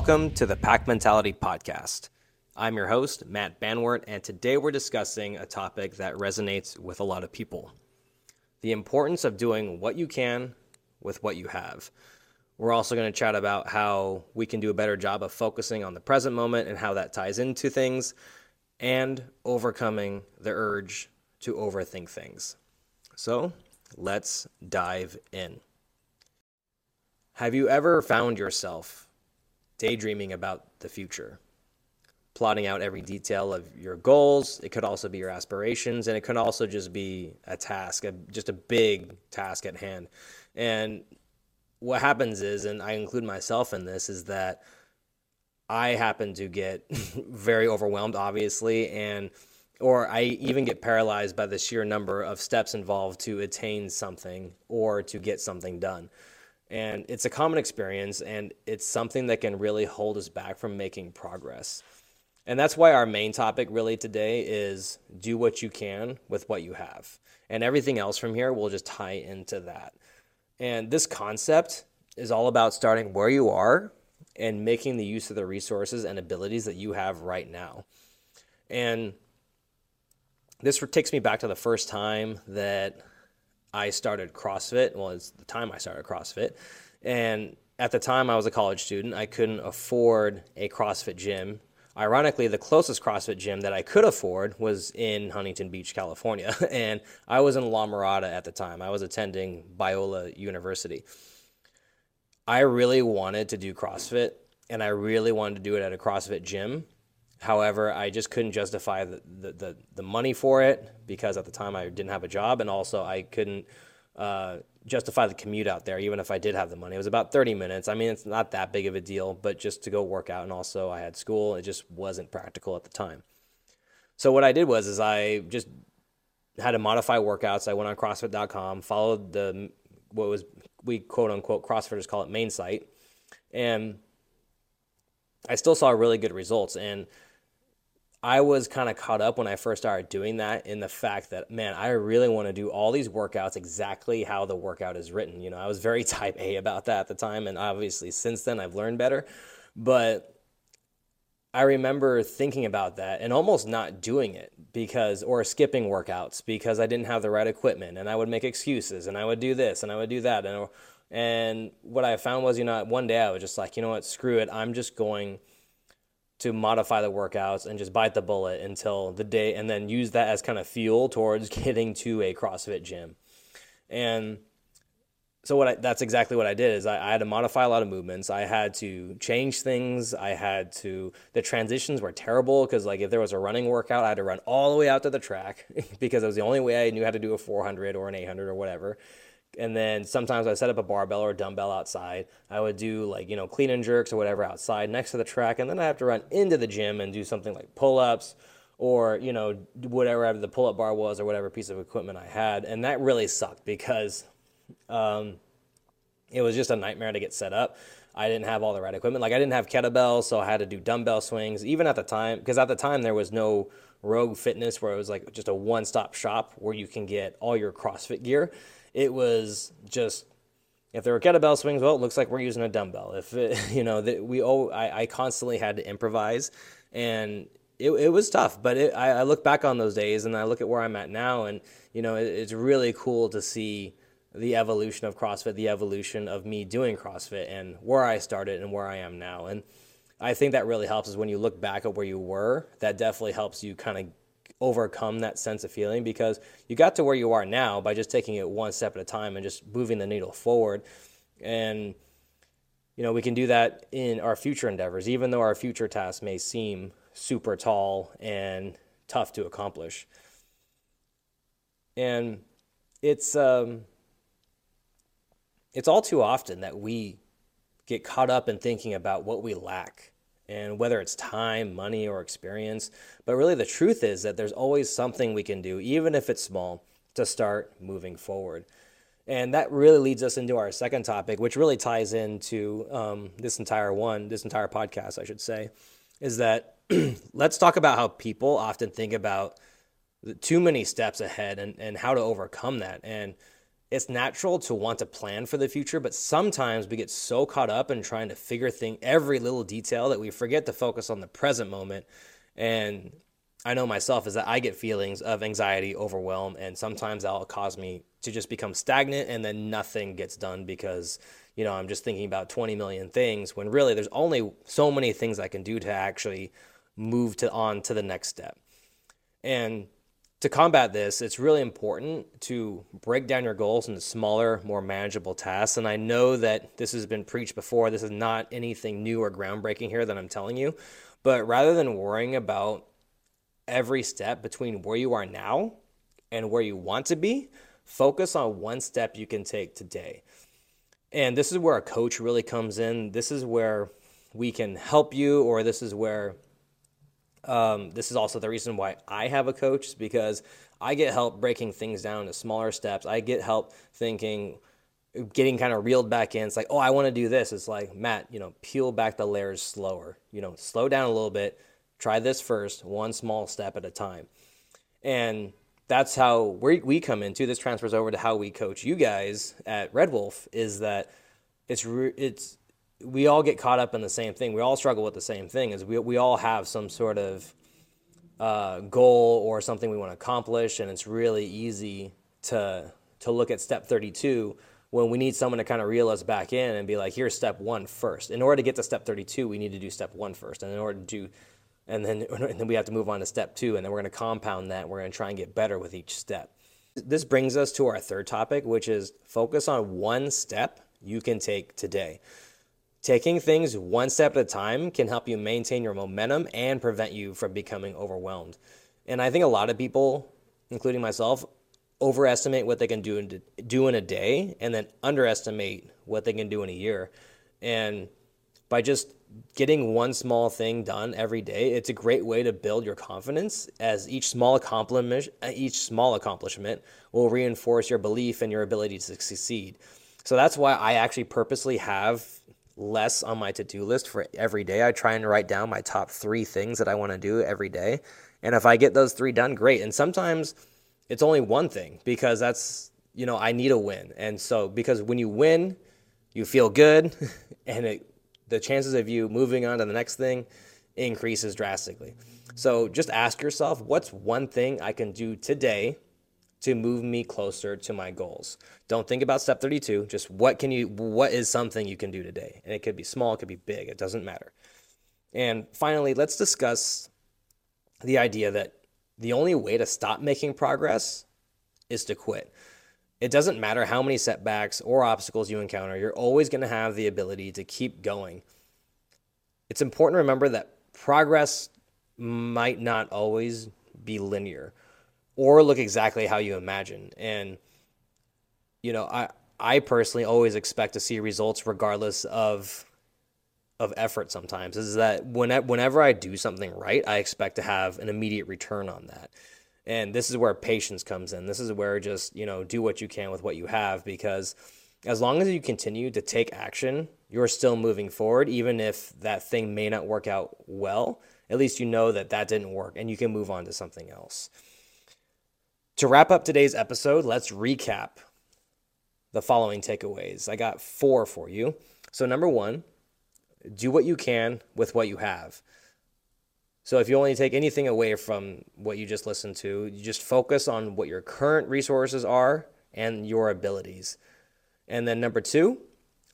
Welcome to the Pack Mentality Podcast. I'm your host, Matt Banwart, and today we're discussing a topic that resonates with a lot of people the importance of doing what you can with what you have. We're also going to chat about how we can do a better job of focusing on the present moment and how that ties into things, and overcoming the urge to overthink things. So let's dive in. Have you ever found yourself daydreaming about the future? Plotting out every detail of your goals. It could also be your aspirations, and it could also just be a task, a, just a big task at hand. And what happens is, and I include myself in this, is that I happen to get very overwhelmed, obviously, and or I even get paralyzed by the sheer number of steps involved to attain something or to get something done. And it's a common experience, and it's something that can really hold us back from making progress. And that's why our main topic really today is do what you can with what you have. And everything else from here will just tie into that. And this concept is all about starting where you are and making the use of the resources and abilities that you have right now. And this takes me back to the first time that I started CrossFit. Well, it's the time I started CrossFit. And at the time I was a college student, I couldn't afford a CrossFit gym. Ironically, the closest CrossFit gym that I could afford was in Huntington Beach, California. And I was in La Mirada at the time. I was attending Biola University. I really wanted to do CrossFit and I really wanted to do it at a CrossFit gym. However, I just couldn't justify the, the, the, the, money for it because at the time I didn't have a job, and also I couldn't uh, justify the commute out there, even if I did have the money. It was about 30 minutes. I mean, it's not that big of a deal, but just to go work out, and also I had school, it just wasn't practical at the time. So what I did was, is I just had to modify workouts. I went on CrossFit.com, followed the what was we quote unquote CrossFitters call it main site, and I still saw really good results. And I was kind of caught up when I first started doing that in the fact that, man, I really want to do all these workouts exactly how the workout is written. You know, I was very type A about that at the time. And obviously, since then, I've learned better. But I remember thinking about that and almost not doing it because, or skipping workouts because I didn't have the right equipment and I would make excuses and I would do this and I would do that. And, and what I found was, you know, one day I was just like, you know what, screw it. I'm just going to modify the workouts and just bite the bullet until the day and then use that as kind of fuel towards getting to a CrossFit gym. And so what I, that's exactly what I did is I, I, had to modify a lot of movements. I had to change things. I had to the transitions were terrible because like if there was a running workout, I had to run all the way out to the track because it was the only way I knew how to do a 400 or an 800 or whatever and then sometimes I set up a barbell or a dumbbell outside. I would do like, you know, clean and jerks or whatever outside next to the track. And then I have to run into the gym and do something like pull ups or, you know, whatever the pull up bar was or whatever piece of equipment I had. And that really sucked because um, it was just a nightmare to get set up. I didn't have all the right equipment. Like I didn't have kettlebells, so I had to do dumbbell swings. Even at the time, because at the time there was no Rogue Fitness where it was like just a one stop shop where you can get all your CrossFit gear it was just if there were kettlebell swings, well, it looks like we're using a dumbbell. If it, you know that we all, I, I constantly had to improvise, and it, it was tough. But it, I, I look back on those days and I look at where I'm at now, and you know it, it's really cool to see the evolution of CrossFit, the evolution of me doing CrossFit, and where I started and where I am now. And I think that really helps is when you look back at where you were. That definitely helps you kind of overcome that sense of feeling because you got to where you are now by just taking it one step at a time and just moving the needle forward. And, you know, we can do that in our future endeavors, even though our future tasks may seem super tall and tough to accomplish. And it's, um, it's all too often that we get caught up in thinking about what we lack and whether it's time, money, or experience. But really, the truth is that there's always something we can do, even if it's small, to start moving forward. And that really leads us into our second topic, which really ties into um, this entire one, this entire podcast, I should say, is that let's talk about how people often think about too many steps ahead and, and how to overcome that. And it's natural to want to plan for the future, but sometimes we get so caught up in trying to figure thing every little detail that we forget to focus on the present moment. And I know myself is that I get feelings of anxiety, overwhelm, and sometimes that'll cause me to just become stagnant and then nothing gets done because, you know, I'm just thinking about 20 million things when really there's only so many things I can do to actually move to on to the next step. And to combat this, it's really important to break down your goals into smaller, more manageable tasks. And I know that this has been preached before. This is not anything new or groundbreaking here that I'm telling you. But rather than worrying about every step between where you are now and where you want to be, focus on one step you can take today. And this is where a coach really comes in. This is where we can help you, or this is where um, this is also the reason why I have a coach because I get help breaking things down to smaller steps. I get help thinking, getting kind of reeled back in. It's like, oh, I want to do this. It's like, Matt, you know, peel back the layers slower. You know, slow down a little bit. Try this first, one small step at a time. And that's how we, we come into this transfers over to how we coach you guys at Red Wolf is that it's it's we all get caught up in the same thing. We all struggle with the same thing. Is we we all have some sort of uh, goal or something we want to accomplish, and it's really easy to to look at step 32 when we need someone to kind of reel us back in and be like, here's step one first. In order to get to step 32, we need to do step one first, and in order to do, and then and then we have to move on to step two, and then we're going to compound that. We're going to try and get better with each step. This brings us to our third topic, which is focus on one step you can take today. Taking things one step at a time can help you maintain your momentum and prevent you from becoming overwhelmed. And I think a lot of people, including myself, overestimate what they can do in, do in a day and then underestimate what they can do in a year. And by just getting one small thing done every day, it's a great way to build your confidence as each small accomplishment each small accomplishment will reinforce your belief and your ability to succeed. So that's why I actually purposely have less on my to do list for every day. I try and write down my top three things that I want to do every day. And if I get those three done, great. And sometimes it's only one thing because that's, you know, I need a win. And so, because when you win, you feel good and it, the chances of you moving on to the next thing increases drastically. So just ask yourself what's one thing I can do today to move me closer to my goals. Don't think about step 32, just what can you what is something you can do today? And it could be small, it could be big, it doesn't matter. And finally, let's discuss the idea that the only way to stop making progress is to quit. It doesn't matter how many setbacks or obstacles you encounter, you're always going to have the ability to keep going. It's important to remember that progress might not always be linear or look exactly how you imagine. And you know, I I personally always expect to see results regardless of of effort sometimes is that whenever I do something right, I expect to have an immediate return on that. And this is where patience comes in. This is where just, you know, do what you can with what you have because as long as you continue to take action, you're still moving forward even if that thing may not work out well. At least you know that that didn't work and you can move on to something else. To wrap up today's episode, let's recap the following takeaways. I got four for you. So, number one, do what you can with what you have. So, if you only take anything away from what you just listened to, you just focus on what your current resources are and your abilities. And then, number two,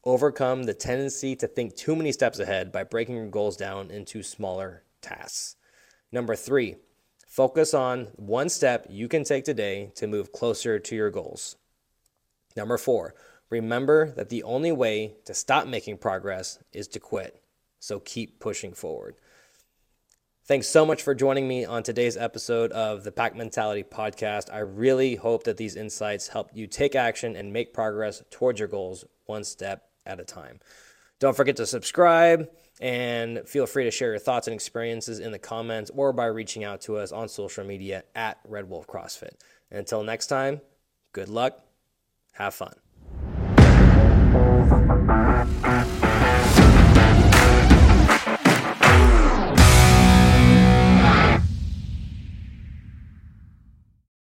overcome the tendency to think too many steps ahead by breaking your goals down into smaller tasks. Number three, Focus on one step you can take today to move closer to your goals. Number four, remember that the only way to stop making progress is to quit. So keep pushing forward. Thanks so much for joining me on today's episode of the Pack Mentality Podcast. I really hope that these insights help you take action and make progress towards your goals one step at a time. Don't forget to subscribe and feel free to share your thoughts and experiences in the comments or by reaching out to us on social media at Red Wolf CrossFit. Until next time, good luck, have fun.